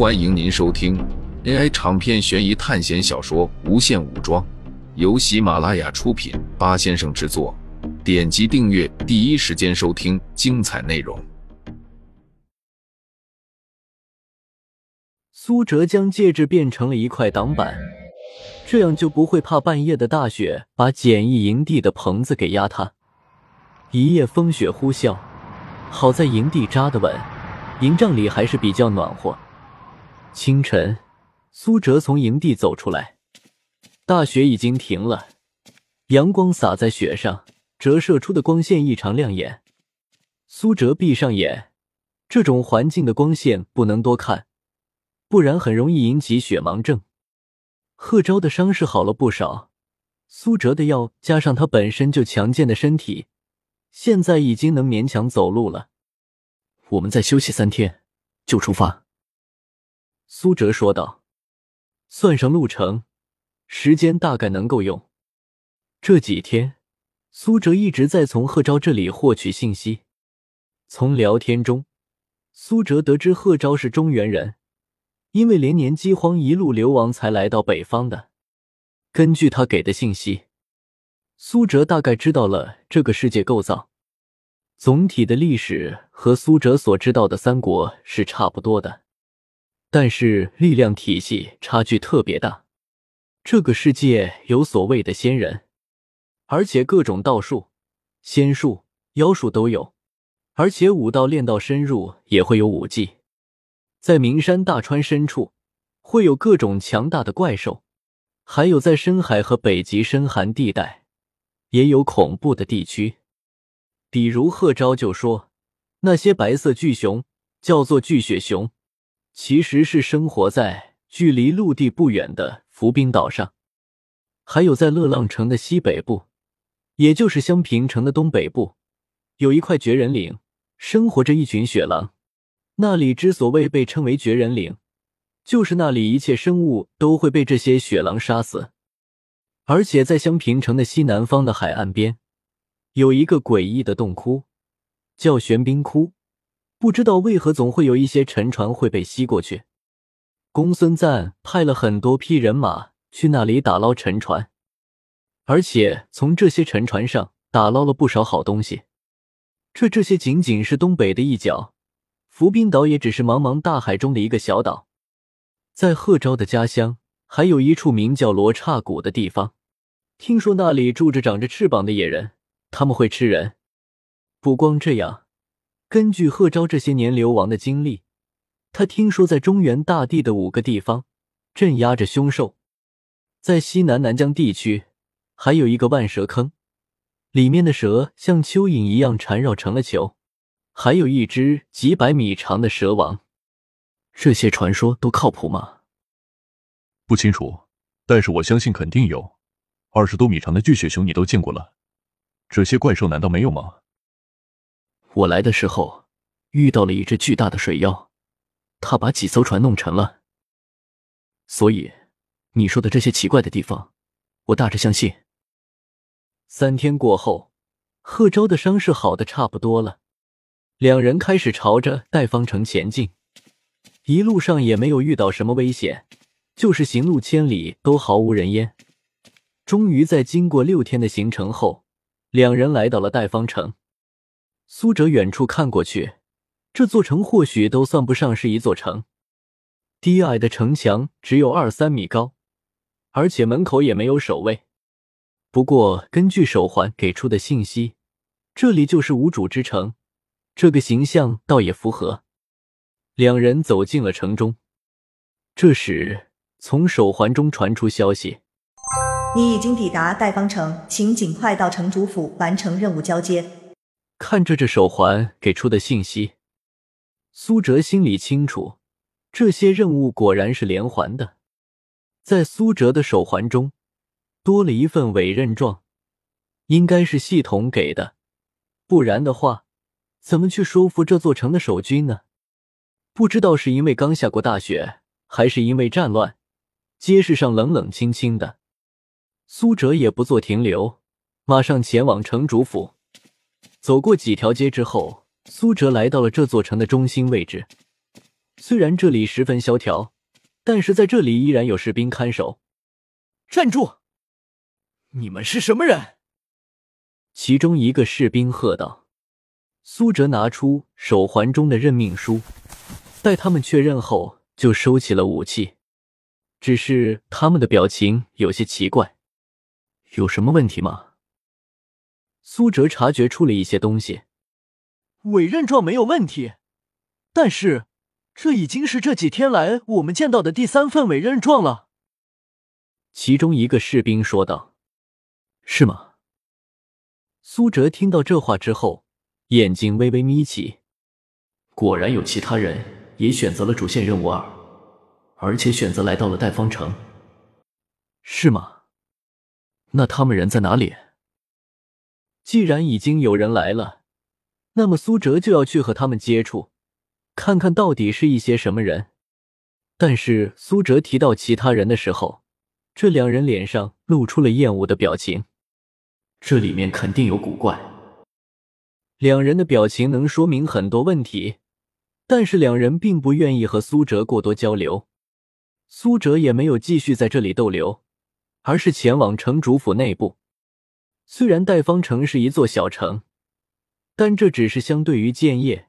欢迎您收听 AI 长篇悬疑探险小说《无限武装》，由喜马拉雅出品，八先生制作。点击订阅，第一时间收听精彩内容。苏哲将戒指变成了一块挡板，这样就不会怕半夜的大雪把简易营地的棚子给压塌。一夜风雪呼啸，好在营地扎得稳，营帐里还是比较暖和。清晨，苏哲从营地走出来，大雪已经停了，阳光洒在雪上，折射出的光线异常亮眼。苏哲闭上眼，这种环境的光线不能多看，不然很容易引起雪盲症。贺昭的伤势好了不少，苏哲的药加上他本身就强健的身体，现在已经能勉强走路了。我们再休息三天，就出发。苏哲说道：“算上路程，时间大概能够用。这几天，苏哲一直在从贺昭这里获取信息。从聊天中，苏哲得知贺昭是中原人，因为连年饥荒一路流亡才来到北方的。根据他给的信息，苏哲大概知道了这个世界构造，总体的历史和苏哲所知道的三国是差不多的。”但是力量体系差距特别大。这个世界有所谓的仙人，而且各种道术、仙术、妖术都有，而且武道练到深入也会有武技。在名山大川深处，会有各种强大的怪兽，还有在深海和北极深寒地带，也有恐怖的地区。比如贺昭就说，那些白色巨熊叫做巨雪熊。其实是生活在距离陆地不远的浮冰岛上，还有在乐浪城的西北部，也就是香平城的东北部，有一块绝人岭，生活着一群雪狼。那里之所谓被称为绝人岭，就是那里一切生物都会被这些雪狼杀死。而且在香平城的西南方的海岸边，有一个诡异的洞窟，叫玄冰窟。不知道为何总会有一些沉船会被吸过去。公孙瓒派了很多批人马去那里打捞沉船，而且从这些沉船上打捞了不少好东西。这这些仅仅是东北的一角，浮冰岛也只是茫茫大海中的一个小岛。在贺昭的家乡，还有一处名叫罗刹谷的地方，听说那里住着长着翅膀的野人，他们会吃人。不光这样。根据贺昭这些年流亡的经历，他听说在中原大地的五个地方镇压着凶兽，在西南南疆地区还有一个万蛇坑，里面的蛇像蚯蚓一样缠绕成了球，还有一只几百米长的蛇王。这些传说都靠谱吗？不清楚，但是我相信肯定有。二十多米长的巨雪熊你都见过了，这些怪兽难道没有吗？我来的时候遇到了一只巨大的水妖，他把几艘船弄沉了。所以你说的这些奇怪的地方，我大致相信。三天过后，贺昭的伤势好的差不多了，两人开始朝着代方城前进。一路上也没有遇到什么危险，就是行路千里都毫无人烟。终于在经过六天的行程后，两人来到了代方城。苏哲远处看过去，这座城或许都算不上是一座城，低矮的城墙只有二三米高，而且门口也没有守卫。不过，根据手环给出的信息，这里就是无主之城，这个形象倒也符合。两人走进了城中，这时从手环中传出消息：“你已经抵达代方城，请尽快到城主府完成任务交接。”看着这手环给出的信息，苏哲心里清楚，这些任务果然是连环的。在苏哲的手环中多了一份委任状，应该是系统给的，不然的话，怎么去说服这座城的守军呢？不知道是因为刚下过大雪，还是因为战乱，街市上冷冷清清的。苏哲也不做停留，马上前往城主府。走过几条街之后，苏哲来到了这座城的中心位置。虽然这里十分萧条，但是在这里依然有士兵看守。站住！你们是什么人？其中一个士兵喝道。苏哲拿出手环中的任命书，待他们确认后，就收起了武器。只是他们的表情有些奇怪，有什么问题吗？苏哲察觉出了一些东西。委任状没有问题，但是这已经是这几天来我们见到的第三份委任状了。其中一个士兵说道：“是吗？”苏哲听到这话之后，眼睛微微眯起。果然有其他人也选择了主线任务二，而且选择来到了代方城，是吗？那他们人在哪里？既然已经有人来了，那么苏哲就要去和他们接触，看看到底是一些什么人。但是苏哲提到其他人的时候，这两人脸上露出了厌恶的表情，这里面肯定有古怪。两人的表情能说明很多问题，但是两人并不愿意和苏哲过多交流。苏哲也没有继续在这里逗留，而是前往城主府内部。虽然代方城是一座小城，但这只是相对于建业、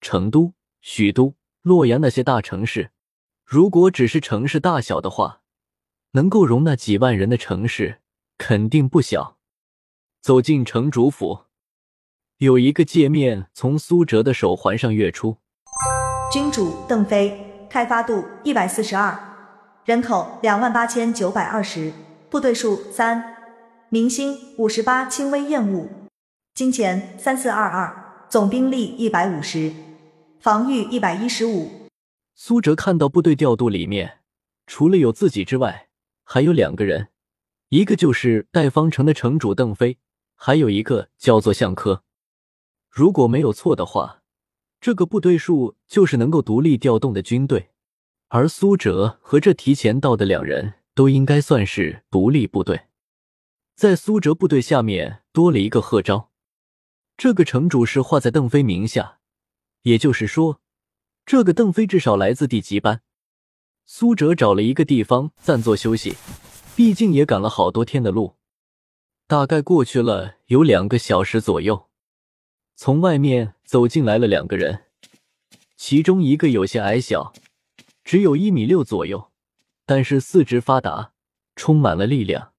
成都、许都、洛阳那些大城市。如果只是城市大小的话，能够容纳几万人的城市肯定不小。走进城主府，有一个界面从苏哲的手环上跃出。君主邓飞，开发度一百四十二，人口两万八千九百二十，部队数三，明星五十八，轻微厌恶，金钱三四二二，总兵力一百五十，防御一百一十五。苏哲看到部队调度里面，除了有自己之外，还有两个人，一个就是代方城的城主邓飞，还有一个叫做向科。如果没有错的话，这个部队数就是能够独立调动的军队，而苏哲和这提前到的两人都应该算是独立部队。在苏哲部队下面多了一个贺昭，这个城主是画在邓飞名下，也就是说，这个邓飞至少来自地级班。苏哲找了一个地方暂作休息，毕竟也赶了好多天的路，大概过去了有两个小时左右。从外面走进来了两个人，其中一个有些矮小，只有一米六左右，但是四肢发达，充满了力量；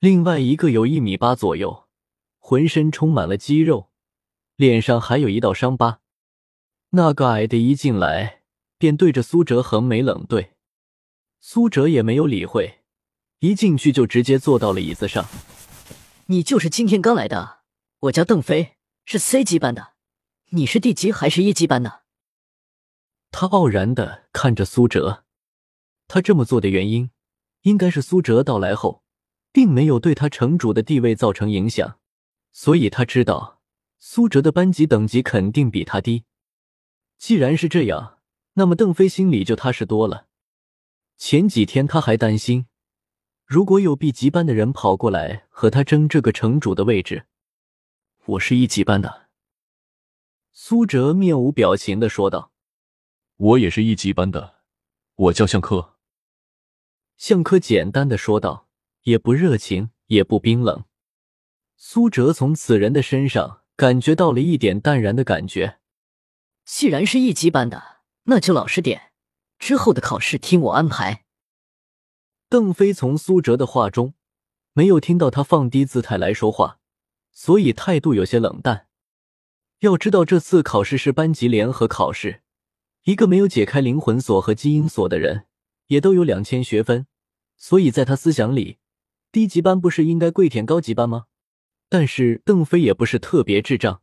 另外一个有一米八左右，浑身充满了肌肉，脸上还有一道伤疤。那个矮的一进来。便对着苏哲横眉冷对，苏哲也没有理会，一进去就直接坐到了椅子上。你就是今天刚来的？我叫邓飞，是 C 级班的。你是 D 级还是一级班的？他傲然的看着苏哲，他这么做的原因，应该是苏哲到来后，并没有对他城主的地位造成影响，所以他知道苏哲的班级等级肯定比他低。既然是这样。那么邓飞心里就踏实多了。前几天他还担心，如果有 B 级班的人跑过来和他争这个城主的位置，我是一级班的。苏哲面无表情的说道：“我也是一级班的，我叫向科。”向科简单的说道，也不热情，也不冰冷。苏哲从此人的身上感觉到了一点淡然的感觉。既然是一级班的。那就老实点，之后的考试听我安排。邓飞从苏哲的话中没有听到他放低姿态来说话，所以态度有些冷淡。要知道，这次考试是班级联合考试，一个没有解开灵魂锁和基因锁的人也都有两千学分，所以在他思想里，低级班不是应该跪舔高级班吗？但是邓飞也不是特别智障，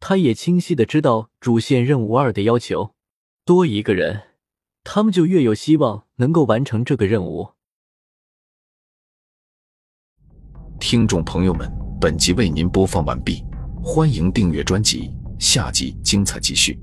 他也清晰的知道主线任务二的要求。多一个人，他们就越有希望能够完成这个任务。听众朋友们，本集为您播放完毕，欢迎订阅专辑，下集精彩继续。